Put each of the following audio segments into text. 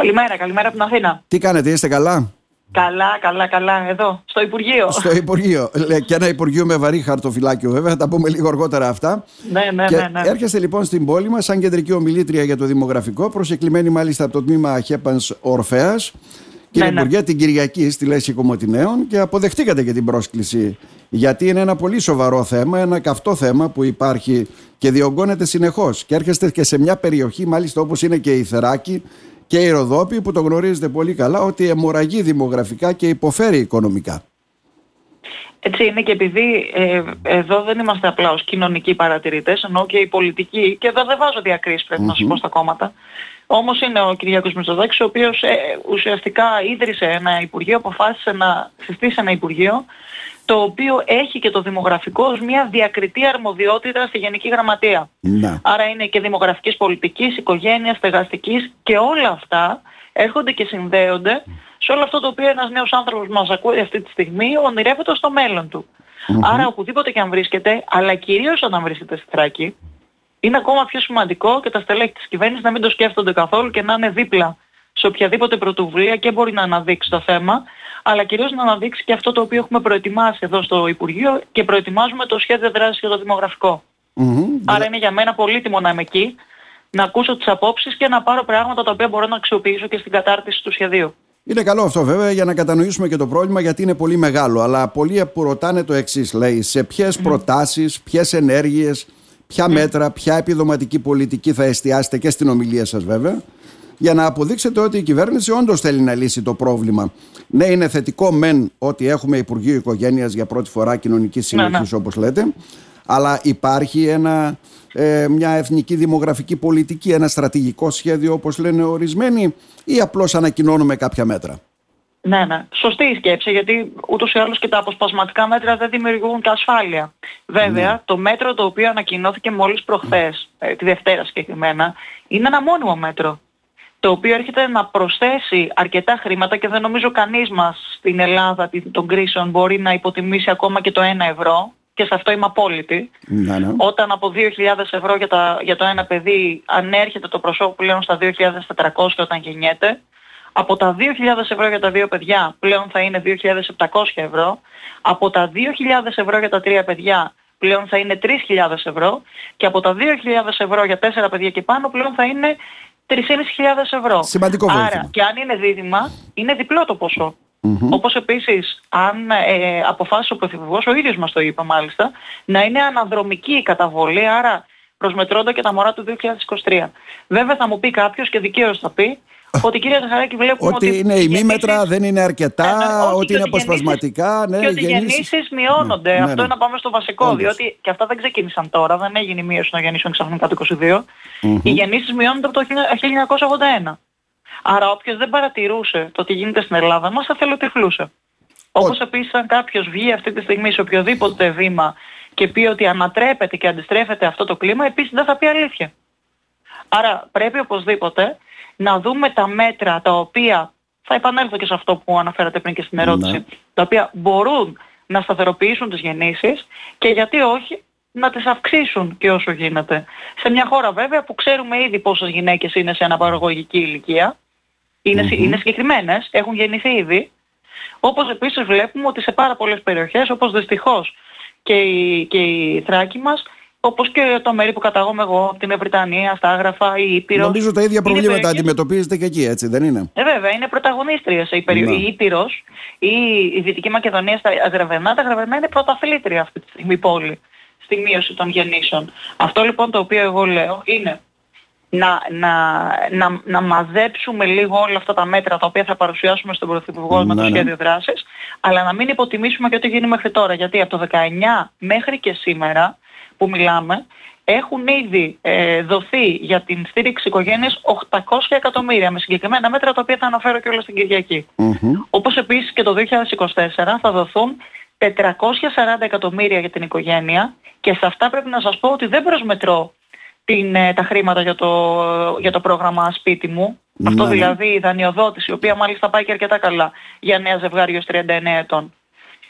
Καλημέρα, καλημέρα από την Αθήνα. Τι κάνετε, είστε καλά; Καλά, καλά, καλά. Εδώ, στο Υπουργείο. Στο Υπουργείο. Και ένα Υπουργείο με βαρύ χαρτοφυλάκιο, βέβαια. Θα τα πούμε λίγο αργότερα αυτά. Ναι, ναι, και ναι, ναι. Έρχεστε λοιπόν στην πόλη μας, σαν κεντρική ομιλήτρια για το δημογραφικό, προσεκλημένη μάλιστα από το τμήμα Χέπανς Ορφαία. Κύριε Ναι, ναι. Υπουργέ, την Κυριακή στη Λέση Κομωτινέων και αποδεχτήκατε και την πρόσκληση. Γιατί είναι ένα πολύ σοβαρό θέμα, ένα καυτό θέμα που υπάρχει και διωγγώνεται συνεχώς. Και έρχεστε και σε μια περιοχή, μάλιστα όπως είναι και η Θεράκη και η Ροδόπη, που το γνωρίζετε πολύ καλά, ότι αιμορραγεί δημογραφικά και υποφέρει οικονομικά. Έτσι είναι και επειδή ε, εδώ δεν είμαστε απλά ως κοινωνικοί παρατηρητές, ενώ και οι πολιτικοί, και εδώ δεν βάζω διακρίσεις πρέπει να σου πω στα κόμματα, όμως είναι ο Κυριάκος Μητσοτάκης, ο οποίος ε, ουσιαστικά ίδρυσε ένα Υπουργείο, αποφάσισε να συστήσει ένα Υπουργείο, το οποίο έχει και το δημογραφικό ως μια διακριτή αρμοδιότητα στη Γενική Γραμματεία. Να. Άρα είναι και δημογραφικής πολιτικής, οικογένειας, στεγαστικής και όλα αυτά έρχονται και συνδέονται σε όλο αυτό το οποίο ένας νέος άνθρωπος μας ακούει αυτή τη στιγμή ονειρεύεται στο μέλλον του. Άρα οπουδήποτε και αν βρίσκεται, αλλά κυρίως όταν βρίσκεται στη Θράκη, είναι ακόμα πιο σημαντικό και τα στελέχη της κυβέρνησης να μην το σκέφτονται καθόλου και να είναι δίπλα σε οποιαδήποτε πρωτοβουλία και μπορεί να αναδείξει το θέμα, αλλά κυρίως να αναδείξει και αυτό το οποίο έχουμε προετοιμάσει εδώ στο Υπουργείο και προετοιμάζουμε το σχέδιο δράσης για το δημογραφικό. Μμμ. Άρα είναι για μένα πολύτιμο να είμαι εκεί, να ακούσω τις απόψεις και να πάρω πράγματα τα οποία μπορώ να αξιοποιήσω και στην κατάρτιση του σχεδίου. Είναι καλό αυτό βέβαια για να κατανοήσουμε και το πρόβλημα γιατί είναι πολύ μεγάλο. Αλλά πολλοί που ρωτάνε το εξής, λέει, σε ποιες προτάσεις, ποιες ενέργειες, ποια μέτρα, ποια επιδοματική πολιτική θα εστιάσετε και στην ομιλία σας βέβαια, για να αποδείξετε ότι η κυβέρνηση όντως θέλει να λύσει το πρόβλημα. Ναι, είναι θετικό μεν ότι έχουμε Υπουργείο Οικογένειας για πρώτη φορά κοινωνικής συνοχή, ναι. όπως λέτε, αλλά υπάρχει ένα, ε, μια εθνική δημογραφική πολιτική, ένα στρατηγικό σχέδιο όπως λένε ορισμένοι ή απλώς ανακοινώνουμε κάποια μέτρα; Ναι, ναι. Σωστή η σκέψη, γιατί ούτως ή άλλως και τα αποσπασματικά μέτρα δεν δημιουργούν και ασφάλεια. Βέβαια, το μέτρο το οποίο ανακοινώθηκε μόλις προχθές, ε, τη Δευτέρα συγκεκριμένα, είναι ένα μόνιμο μέτρο. Το οποίο έρχεται να προσθέσει αρκετά χρήματα και δεν νομίζω κανείς μας στην Ελλάδα την- των κρίσεων μπορεί να υποτιμήσει ακόμα και το 1 ευρώ και σε αυτό είμαι απόλυτη. Ναι, ναι. Όταν από 2.000 ευρώ για, τα, για το ένα παιδί ανέρχεται το προσώπου πλέον στα 2.400 όταν γεννιέται, από τα 2.000 ευρώ για τα δύο παιδιά πλέον θα είναι 2.700 ευρώ, από τα 2.000 ευρώ για τα τρία παιδιά πλέον θα είναι 3.000 ευρώ και από τα 2.000 ευρώ για τέσσερα παιδιά και πάνω πλέον θα είναι 3.500 ευρώ. Σημαντικό Άρα βοήθημα. και αν είναι δίδυμα είναι διπλό το ποσό. Όπως επίσης αν ε, αποφάσισε ο Πρωθυπουργός, ο ίδιος μας το είπε μάλιστα, να είναι αναδρομική η καταβολή, άρα προσμετρώντας και τα μωρά του 2023. Βέβαια θα μου πει κάποιος και δικαίως θα πει ότι κύριε Ζαχαράκη βλέπουμε ότι, Ότι είναι οι ημίμετρα, γεννήσεις- δεν είναι αρκετά, Ε, ναι, όχι, ότι και είναι ότι αποσπασματικά. Ναι, και ότι οι γεννήσεις. γεννήσεις μειώνονται. Ναι, Αυτό ναι. είναι να πάμε στο βασικό, Όντως. διότι και αυτά δεν ξεκίνησαν τώρα, δεν έγινε η μείωση των γεννήσεων ξαφνικά το 22. Οι γεννήσεις μειώνονται από το 1981. Άρα όποιος δεν παρατηρούσε το τι γίνεται στην Ελλάδα μας θα θελοτυφλούσε. Όπως επίσης αν κάποιος βγει αυτή τη στιγμή σε οποιοδήποτε βήμα και πει ότι ανατρέπεται και αντιστρέφεται αυτό το κλίμα, επίσης δεν θα πει αλήθεια. Άρα πρέπει οπωσδήποτε να δούμε τα μέτρα τα οποία, θα επανέλθω και σε αυτό που αναφέρατε πριν και στην ερώτηση, Ναι. τα οποία μπορούν να σταθεροποιήσουν τις γεννήσεις και γιατί όχι να τις αυξήσουν και όσο γίνεται. Σε μια χώρα βέβαια που ξέρουμε ήδη πόσες γυναίκες είναι σε αναπαραγωγική ηλικία, είναι, συ- είναι συγκεκριμένες, έχουν γεννηθεί ήδη, όπως επίσης βλέπουμε ότι σε πάρα πολλές περιοχές, όπως δυστυχώς και η, και η Θράκη μας, όπως και το μέρη που καταγόμαι εγώ, από την Ευρυτανία, στα Άγραφα, η Ήπειρος. Νομίζω τα ίδια είναι προβλήματα περιοχές- αντιμετωπίζετε και εκεί, έτσι δεν είναι; ε, βέβαια, είναι πρωταγωνίστριες η, περι... Ναι. η Ήπειρος ή η Δυτική Μακεδονία στα Γραβενά. Τα Γραβενά είναι πρωταθλήτρια αυτή τη στιγμή πόλη στη μείωση των γεννήσεων. Αυτό λοιπόν το οποίο εγώ λέω είναι να, να, να, να μαζέψουμε λίγο όλα αυτά τα μέτρα τα οποία θα παρουσιάσουμε στον Πρωθυπουργό με το Ναι, ναι. σχέδιο δράσης, αλλά να μην υποτιμήσουμε και ό,τι γίνει μέχρι τώρα. Γιατί από το 19 μέχρι και σήμερα που μιλάμε, έχουν ήδη ε, δοθεί για την στήριξη οικογένειας 800 εκατομμύρια με συγκεκριμένα μέτρα τα οποία θα αναφέρω και όλα στην Κυριακή. Μμμ. Όπως επίσης και το 2024 θα δοθούν 440 εκατομμύρια για την οικογένεια και σε αυτά πρέπει να σας πω ότι δεν προσμετρώ την, ε, τα χρήματα για το, για το πρόγραμμα σπίτι μου. Ναι, Αυτό ναι. δηλαδή η δανειοδότηση, η οποία μάλιστα πάει και αρκετά καλά για νέα ζευγάρια ως 39 ετών.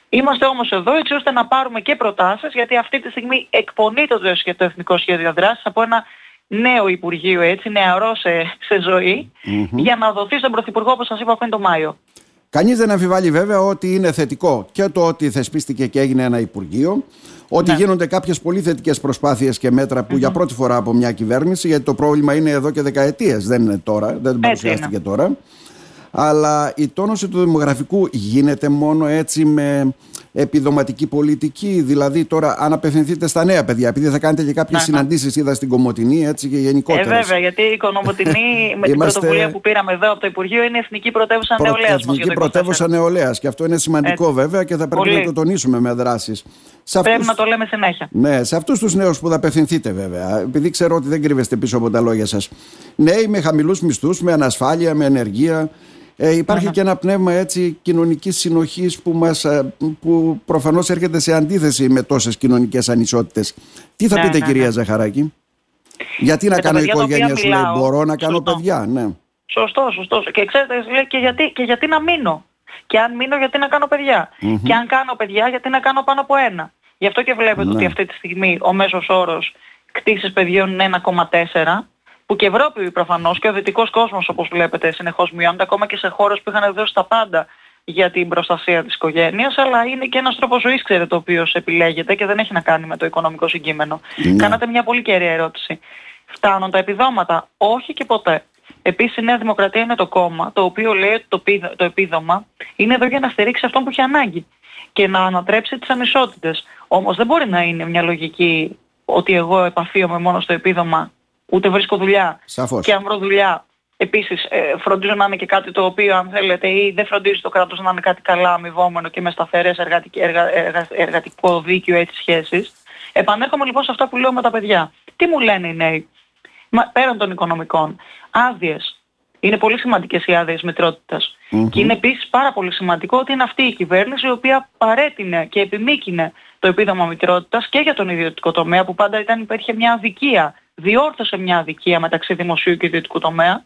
Είμαστε όμως εδώ έτσι ώστε να πάρουμε και προτάσεις γιατί αυτή τη στιγμή εκπονείται το, σχε- το Εθνικό Σχέδιο Δράσης από ένα νέο Υπουργείο, έτσι, νεαρό σε, σε ζωη για να δοθεί στον Πρωθυπουργό, όπως σας είπα πριν το Μάιο. Κανείς δεν αμφιβάλλει βέβαια ότι είναι θετικό και το ότι θεσπίστηκε και έγινε ένα Υπουργείο, ότι ναι. γίνονται κάποιες πολύ θετικές προσπάθειες και μέτρα που για πρώτη φορά από μια κυβέρνηση, γιατί το πρόβλημα είναι εδώ και δεκαετίες, δεν είναι τώρα, δεν παρουσιάστηκε τώρα. Αλλά η τόνωση του δημογραφικού γίνεται μόνο έτσι με επιδοματική πολιτική. Δηλαδή, τώρα, αν απευθυνθείτε στα νέα παιδιά, επειδή θα κάνετε και κάποιες ναι, ναι. συναντήσεις, είδα στην Κομωτινή, έτσι και γενικότερα. Ε, βέβαια, γιατί η Κομωτινή με την πρωτοβουλία που πήραμε εδώ από το Υπουργείο είναι Εθνική Πρωτεύουσα Προ... Νεολαίας. Εθνική Πρωτεύουσα Νεολαίας. Και αυτό είναι σημαντικό έτσι. βέβαια και θα πρέπει Πολύ. να το τονίσουμε με δράσεις. Πρέπει αυτούς... να το λέμε συνέχεια. Ναι, σε αυτούς τους νέους που θα απευθυνθείτε βέβαια, επειδή ξέρω ότι δεν κρύβεστε πίσω από τα λόγια σας. Νέοι με χαμηλούς μισθούς, με ανασφάλεια, με ενεργεία. Ε, υπαρχει και ένα πνεύμα έτσι κοινωνικής συνοχής που, μας, ε, που προφανώς έρχεται σε αντίθεση με τόσες κοινωνικές ανισότητες. Τι θα ναι, πείτε ναι, κυρία ναι. Ζαχαράκη; Γιατί να κάνω οικογένεια σου λέει μπορώ να κάνω παιδιά. Ναι. Σωστό, σωστό. Και ξέρετε λέει και γιατί, και γιατί να μείνω; Και αν μείνω γιατί να κάνω παιδιά; Και αν κάνω παιδιά γιατί να κάνω πάνω από ένα; Γι' αυτό και βλέπετε ναι. ότι αυτή τη στιγμή ο μέσος όρος κτήσεις παιδιών είναι 1,4 που και η Ευρώπη προφανώς και ο δυτικός κόσμος όπως βλέπετε συνεχώς μειώνεται ακόμα και σε χώρες που είχαν δώσει τα πάντα για την προστασία της οικογένειας, αλλά είναι και ένας τρόπος ζωής, ξέρετε, ο οποίος επιλέγεται και δεν έχει να κάνει με το οικονομικό συγκείμενο. Ναι. Κάνατε μια πολύ κέρια ερώτηση. Φτάνουν τα επιδόματα; Όχι και ποτέ. Επίσης η Νέα Δημοκρατία είναι το κόμμα το οποίο λέει ότι το επίδομα είναι εδώ για να στηρίξει αυτόν που έχει ανάγκη και να ανατρέψει τις ανισότητες. Όμως δεν μπορεί να είναι μια λογική ότι εγώ επαφίομαι μόνο στο επίδομα ούτε βρίσκω δουλειά. Σαφώς. Και αν βρω δουλειά, επίσης ε, φροντίζω να είναι και κάτι το οποίο αν θέλετε ή δεν φροντίζει το κράτος να είναι κάτι καλά αμοιβόμενο και με σταθερές εργατικ, εργα, εργα, εργατικό δίκαιο έτσι σχέσεις. Επανέρχομαι λοιπόν σε αυτά που λέω με τα παιδιά. Τι μου λένε οι νέοι, Μα, πέραν των οικονομικών, άδειες. Είναι πολύ σημαντικές οι άδειες Και είναι επίσης πάρα πολύ σημαντικό ότι είναι αυτή η κυβέρνηση η οποία παρέτεινε και επιμήκυνε το επίδομα μητρότητας και για τον ιδιωτικό τομέα που πάντα ήταν, υπήρχε μια αδικία διόρθωσε μια αδικία μεταξύ δημοσίου και ιδιωτικού τομέα.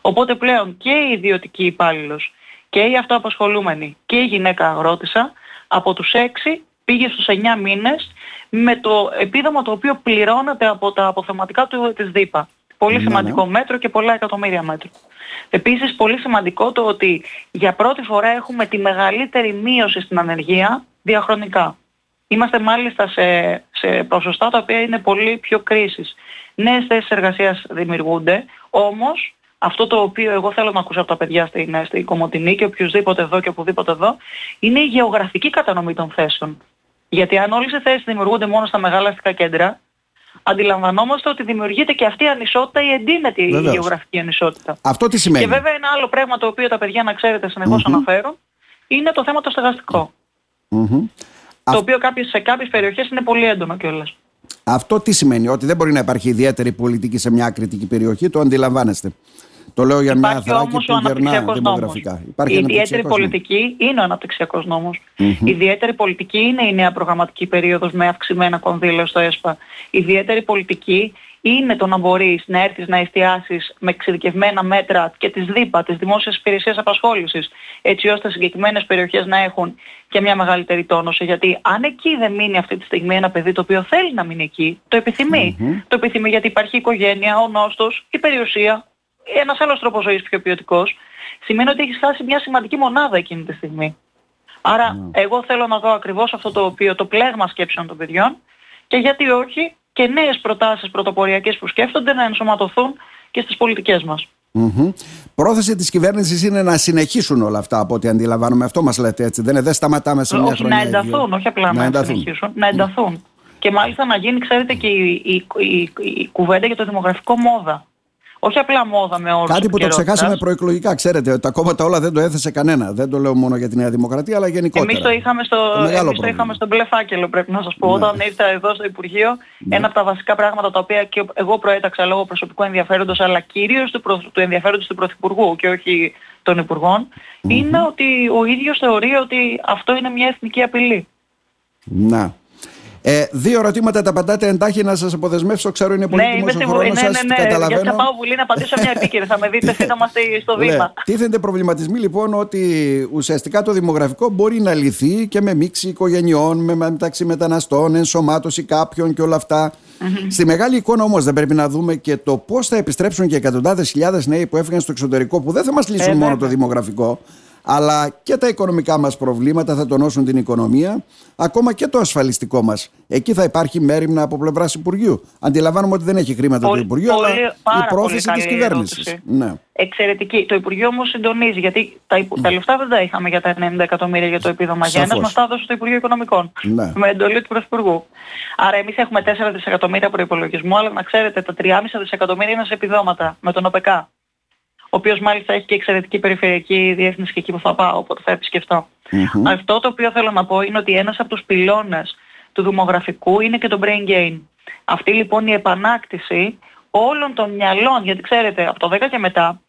Οπότε πλέον και η ιδιωτική υπάλληλος και η αυτοαπασχολούμενη και η γυναίκα αγρότησα από τους 6 πήγε στους 9 μήνες με το επίδομα το οποίο πληρώνεται από τα αποθεματικά του της ΔΥΠΑ. Πολύ ναι, σημαντικό ναι. μέτρο και πολλά εκατομμύρια μέτρο. Επίσης πολύ σημαντικό το ότι για πρώτη φορά έχουμε τη μεγαλύτερη μείωση στην ανεργία διαχρονικά. Είμαστε μάλιστα σε, σε ποσοστά τα οποία είναι πολύ πιο κρίσης. Νέες θέσεις εργασίας δημιουργούνται, όμως αυτό το οποίο εγώ θέλω να ακούσω από τα παιδιά στην, στην Κομωτινή και οποιοδήποτε εδώ και οπουδήποτε εδώ, είναι η γεωγραφική κατανομή των θέσεων. Γιατί αν όλες οι θέσεις δημιουργούνται μόνο στα μεγάλα αστικά κέντρα, αντιλαμβανόμαστε ότι δημιουργείται και αυτή η ανισότητα ή εντείνεται η γεωγραφική ανισότητα. Αυτό τι σημαίνει; Και βέβαια ένα άλλο πράγμα το οποίο τα παιδιά να ξέρετε συνεχώς αναφέρουν, είναι το θέμα το στεγαστικο Το οποίο κάποιες, σε κάποιες περιοχές είναι πολύ έντονο κιόλας. Αυτό τι σημαίνει, ότι δεν μπορεί να υπάρχει ιδιαίτερη πολιτική σε μια κριτική περιοχή, το αντιλαμβάνεστε. Το λέω για μια θράκη που γερνά δημογραφικά. Υπάρχει η ιδιαίτερη πολιτική είναι ο αναπτυξιακός νόμος. Η ιδιαίτερη πολιτική είναι η νέα προγραμματική περίοδος με αυξημένα κονδύλια στο ΕΣΠΑ. Η ιδιαίτερη πολιτική είναι το να μπορείς να έρθεις να εστιάσεις με εξειδικευμένα μέτρα και τις ΔΥΠΑ, τις Δημόσιες Υπηρεσίες Απασχόλησης, έτσι ώστε συγκεκριμένες περιοχές να έχουν και μια μεγαλύτερη τόνωση. Γιατί αν εκεί δεν μείνει αυτή τη στιγμή ένα παιδί το οποίο θέλει να μείνει εκεί, το επιθυμει Το επιθυμεί γιατί υπάρχει οικογένεια, ο νόστος, η περιουσία, ένας άλλος τρόπος ζωής πιο ποιοτικός, σημαίνει ότι έχει φτάσει μια σημαντική μονάδα εκείνη τη στιγμή. Άρα εγώ θέλω να δω ακριβώς αυτό το οποίο το πλέγμα σκέψεων των παιδιών και γιατί όχι και νέες προτάσεις πρωτοποριακές που σκέφτονται να ενσωματωθούν και στις πολιτικές μας. Mm-hmm. Πρόθεση της κυβέρνησης είναι να συνεχίσουν όλα αυτά από ό,τι αντιλαμβάνομαι. Αυτό μας λέτε έτσι. Δεν, δεν σταματάμε σε μια όχι, χρονιά. Να ενταθούν, όχι απλά να, να συνεχίσουν. Να ενταθούν. Και μάλιστα να γίνει, ξέρετε, και η, η, η, η κουβέντα για το δημογραφικό μόδα. Όχι απλά μόδα με όρους Κάτι που το ξεχάσαμε προεκλογικά, ξέρετε, τα κόμματα όλα δεν το έθεσε κανένα. Δεν το λέω μόνο για τη Νέα Δημοκρατία, αλλά γενικότερα. Εμείς το είχαμε στο, εμείς το είχαμε στο μπλε φάκελο, πρέπει να σας πω. Ναι. Όταν ήρθα εδώ στο Υπουργείο, ναι. ένα από τα βασικά πράγματα τα οποία και εγώ προέταξα λόγω προσωπικού ενδιαφέροντος, αλλά κυρίως του, προ, του ενδιαφέροντος του Πρωθυπουργού και όχι των Υπουργών, mm-hmm. είναι ότι ο ίδιος θεωρεί ότι αυτό είναι μια εθνική απειλή. Να. Ε, δύο ερωτήματα τα απαντάτε εντάχει να σας αποδεσμεύσω. Ξέρω είναι πολύ ναι, ο χρόνος ναι, ναι, ναι, ναι, καταλαβαίνω. Γιατί θα πάω βουλή να απαντήσω μια επίκαιρη. θα με δείτε σύντομα στο βήμα. Τίθενται προβληματισμοί λοιπόν ότι ουσιαστικά το δημογραφικό μπορεί να λυθεί και με μίξη οικογενειών, με, μεταξύ μεταναστών, ενσωμάτωση κάποιων και όλα αυτά. Mm-hmm. Στη μεγάλη εικόνα όμως δεν πρέπει να δούμε και το πώς θα επιστρέψουν και εκατοντάδες χιλιάδες νέοι που έφυγαν στο εξωτερικό που δεν θα μας λύσουν ε, μόνο το δημογραφικό αλλά και τα οικονομικά μας προβλήματα θα τονώσουν την οικονομία, ακόμα και το ασφαλιστικό μας. Εκεί θα υπάρχει μέρημνα από πλευράς Υπουργείου. Αντιλαμβάνομαι ότι δεν έχει χρήματα πολύ, το Υπουργείο, πολύ, αλλά η πρόθεση της κυβέρνησης. Ναι. Εξαιρετική. Το Υπουργείο όμως συντονίζει, γιατί τα, τα λεφτά δεν τα είχαμε για τα 90 εκατομμύρια για το επίδομα Γέννας, μας τα έδωσε το Υπουργείο Οικονομικών, ναι. με εντολή του Πρωθυπουργού. Άρα εμείς έχουμε 4 δισεκατομμύρια προϋπολογισμό, αλλά να ξέρετε τα 3,5 δισεκατομμύρια είναι σε επιδόματα με τον ΟΠΕΚΑ ο οποίος μάλιστα έχει και εξαιρετική περιφερειακή διεύθυνση και εκεί που θα πάω, οπότε θα επισκεφτώ. Mm-hmm. Αυτό το οποίο θέλω να πω είναι ότι ένας από τους πυλώνες του δημογραφικού είναι και το brain gain. Αυτή λοιπόν η επανάκτηση όλων των μυαλών, γιατί ξέρετε από το 10 και μετά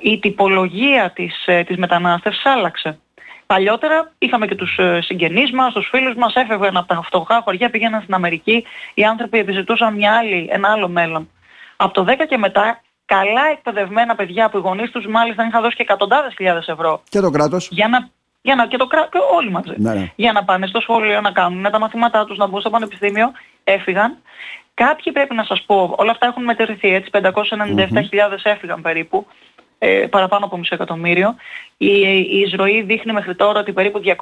η τυπολογία της, ε, της μετανάστευσης άλλαξε. Παλιότερα είχαμε και τους ε, συγγενείς μας, τους φίλους μας, έφευγαν από τα φτωχά χωριά, πήγαιναν στην Αμερική, οι άνθρωποι επιζητούσαν μια άλλη, ένα άλλο μέλλον. Από το 10 και μετά καλά εκπαιδευμένα παιδιά που οι γονείς τους μάλιστα είχαν δώσει και εκατοντάδες χιλιάδες ευρώ. Και το κράτος. Για να, για να, και το κράτος, όλοι μαζί. Ναι, ναι. Για να πάνε στο σχολείο, να κάνουν τα μαθήματά τους, να μπουν στο πανεπιστήμιο, έφυγαν. Κάποιοι πρέπει να σας πω, όλα αυτά έχουν μετερρυθεί έτσι, 597.000 έφυγαν περίπου, ε, παραπάνω από μισό εκατομμύριο. Η, η εισρωή δείχνει μέχρι τώρα ότι περίπου 270.000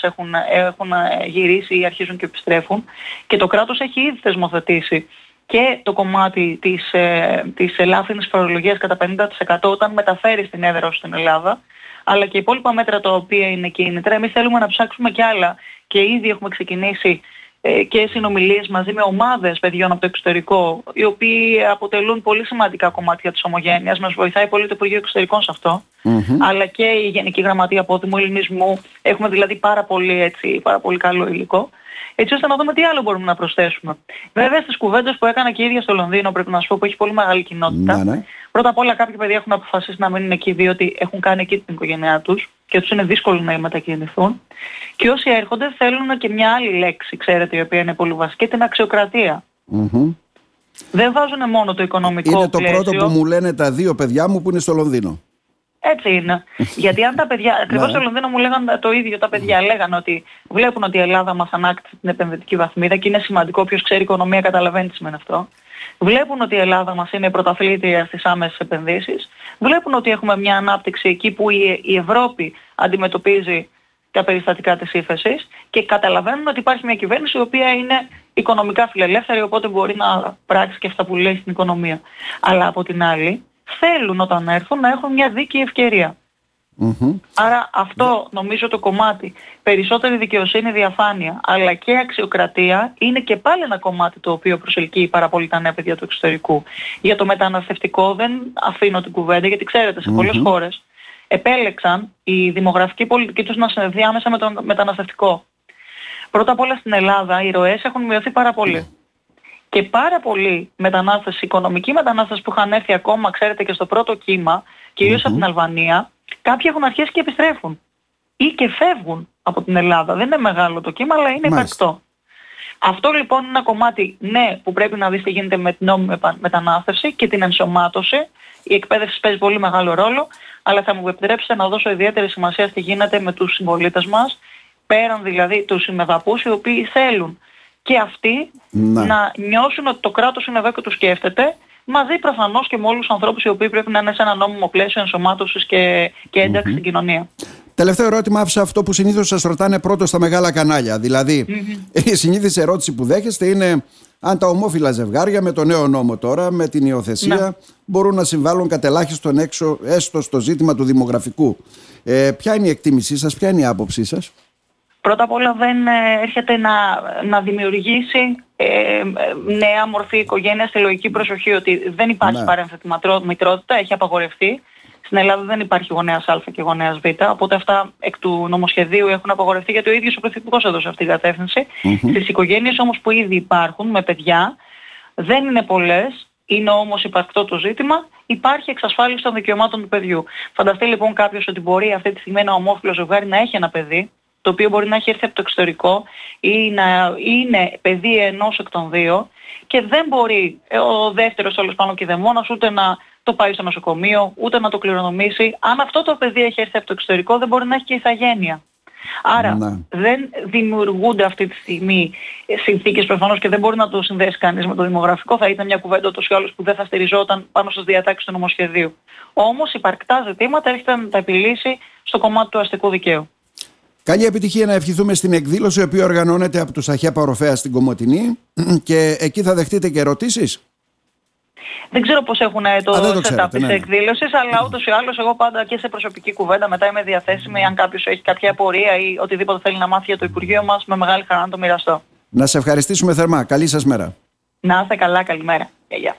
έχουν, έχουν γυρίσει ή αρχίζουν και επιστρέφουν και το κράτος έχει ήδη θεσμοθετήσει και το κομμάτι της, ε, της ελάφρυνης φορολογίας κατά 50% όταν μεταφέρει την έδρα στην Ελλάδα, αλλά και υπόλοιπα μέτρα τα οποία είναι κίνητρα. Εμείς θέλουμε να ψάξουμε κι άλλα και ήδη έχουμε ξεκινήσει ε, και συνομιλίες μαζί με ομάδες παιδιών από το εξωτερικό, οι οποίοι αποτελούν πολύ σημαντικά κομμάτια της ομογένειας. Μας βοηθάει πολύ το Υπουργείο Εξωτερικών σε αυτό, αλλά και η Γενική Γραμματεία Απόδημου Ελληνισμού. Έχουμε δηλαδή πάρα πολύ, έτσι, πάρα πολύ καλό υλικό έτσι ώστε να δούμε τι άλλο μπορούμε να προσθέσουμε. Βέβαια στις κουβέντες που έκανα και η ίδια στο Λονδίνο πρέπει να σου πω που έχει πολύ μεγάλη κοινότητα. Ναι, ναι. Πρώτα απ' όλα κάποιοι παιδιά έχουν αποφασίσει να μείνουν εκεί διότι έχουν κάνει εκεί την οικογένειά τους και τους είναι δύσκολο να μετακινηθούν. Και όσοι έρχονται θέλουν και μια άλλη λέξη, ξέρετε, η οποία είναι πολύ βασική, την αξιοκρατία. Mm-hmm. Δεν βάζουν μόνο το οικονομικό Είναι το πρώτο που μου λένε τα δύο παιδιά μου που είναι στο Λονδίνο. Έτσι είναι. Γιατί αν τα παιδιά, ακριβώς στο Λονδίνο μου λέγανε το ίδιο τα παιδιά, λέγανε ότι βλέπουν ότι η Ελλάδα μας ανάκτησε την επενδυτική βαθμίδα και είναι σημαντικό, όποιος ξέρει οικονομία καταλαβαίνει τι σημαίνει αυτό. Βλέπουν ότι η Ελλάδα μας είναι πρωταθλήτρια στις άμεσες επενδύσεις. Βλέπουν ότι έχουμε μια ανάπτυξη εκεί που η Ευρώπη αντιμετωπίζει τα περιστατικά της ύφεσης και καταλαβαίνουν ότι υπάρχει μια κυβέρνηση η οποία είναι οικονομικά φιλελεύθερη οπότε μπορεί να πράξει και αυτά που λέει στην οικονομία. Αλλά από την άλλη θέλουν όταν έρθουν να έχουν μια δίκαιη Άρα αυτό νομίζω το κομμάτι, περισσότερη δικαιοσύνη, διαφάνεια, αλλά και αξιοκρατία είναι και πάλι ένα κομμάτι το οποίο προσελκύει πάρα πολύ τα νέα παιδιά του εξωτερικού. Για το μεταναστευτικό δεν αφήνω την κουβέντα γιατί ξέρετε σε πολλές χώρες επέλεξαν η δημογραφική πολιτική τους να συνδεθεί άμεσα με το μεταναστευτικό. Πρώτα απ' όλα στην Ελλάδα οι ροές έχουν μειωθεί πάρα πολύ και πάρα πολλοί μετανάστες, οικονομικοί μετανάστες που είχαν έρθει ακόμα, ξέρετε, και στο πρώτο κύμα, κυρίως από την Αλβανία, κάποιοι έχουν αρχίσει και επιστρέφουν ή και φεύγουν από την Ελλάδα. Δεν είναι μεγάλο το κύμα, αλλά είναι υπαρκτό. Αυτό λοιπόν είναι ένα κομμάτι, ναι, που πρέπει να δεις τι γίνεται με την νόμιμη μετανάστευση και την ενσωμάτωση. Η εκπαίδευση παίζει πολύ μεγάλο ρόλο, αλλά θα μου επιτρέψετε να δώσω ιδιαίτερη σημασία στη γίνεται με τους συμπολίτες μας, πέραν δηλαδή τους συμμεδαπούς οι οποίοι θέλουν και αυτοί να. να νιώσουν ότι το κράτος είναι εδώ και το σκέφτεται μαζί προφανώς και με όλους τους ανθρώπους οι οποίοι πρέπει να είναι σε ένα νόμιμο πλαίσιο ενσωμάτωσης και, και ενταξη στην κοινωνία. Τελευταίο ερώτημα άφησα αυτό που συνήθως σας ρωτάνε πρώτο στα μεγάλα κανάλια. Δηλαδή, η συνήθιση ερώτηση που δέχεστε είναι αν τα ομόφυλα ζευγάρια με το νέο νόμο τώρα, με την υιοθεσία, να. μπορούν να συμβάλλουν κατελάχιστον έξω έστω στο ζήτημα του δημογραφικού. Ε, ποια είναι η εκτίμησή σας, ποια είναι η άποψή σας; Πρώτα απ' όλα δεν ε, έρχεται να, να δημιουργήσει ε, νέα μορφή οικογένειας στη λογική προσοχή ότι δεν υπάρχει ναι. παρένθετη μητρότητα, έχει απαγορευτεί. Στην Ελλάδα δεν υπάρχει γονέας Α και γονέας Β, οπότε αυτά εκ του νομοσχεδίου έχουν απαγορευτεί γιατί ο ίδιος ο Πρωθυπουργός έδωσε αυτή την κατεύθυνση. Mm-hmm. Στις οικογένειες όμως που ήδη υπάρχουν με παιδιά δεν είναι πολλές, είναι όμως υπαρκτό το ζήτημα, υπάρχει εξασφάλιση των δικαιωμάτων του παιδιού. Φανταστεί λοιπόν κάποιος ότι μπορεί αυτή τη στιγμή ένα ομόφυλο ζευγάρι να έχει ένα παιδί, το οποίο μπορεί να έχει έρθει από το εξωτερικό ή να είναι παιδί ενός εκ των δύο και δεν μπορεί ο δεύτερος όλος πάνω και δαιμόνας ούτε να το πάει στο νοσοκομείο, ούτε να το κληρονομήσει. Αν αυτό το παιδί έχει έρθει από το εξωτερικό δεν μπορεί να έχει και ηθαγένεια. Άρα ναι. δεν δημιουργούνται αυτή τη στιγμή συνθήκες προφανώς και δεν μπορεί να το συνδέσει κανείς με το δημογραφικό. Θα ήταν μια κουβέντα ούτως ή άλλως που δεν θα στηριζόταν πάνω στις διατάξεις του νομοσχεδίου. Όμως υπαρκτά ζητήματα έρχεται να τα επιλύσει στο κομμάτι του αστικού δικαίου. Καλή επιτυχία να ευχηθούμε στην εκδήλωση η οποία οργανώνεται από τους Αχιά Παροφέα στην Κομωτινή και εκεί θα δεχτείτε και ερωτήσεις; Δεν ξέρω πώς έχουν το, το setup της ναι. εκδήλωσης, αλλά ούτως ή άλλως εγώ πάντα και σε προσωπική κουβέντα μετά είμαι διαθέσιμη αν κάποιος έχει κάποια απορία ή οτιδήποτε θέλει να μάθει για το Υπουργείο μας, με μεγάλη χαρά να το μοιραστώ. Να σε ευχαριστήσουμε θερμά. Καλή σας μέρα. Να είστε καλά. Καλημέρα. Γεια.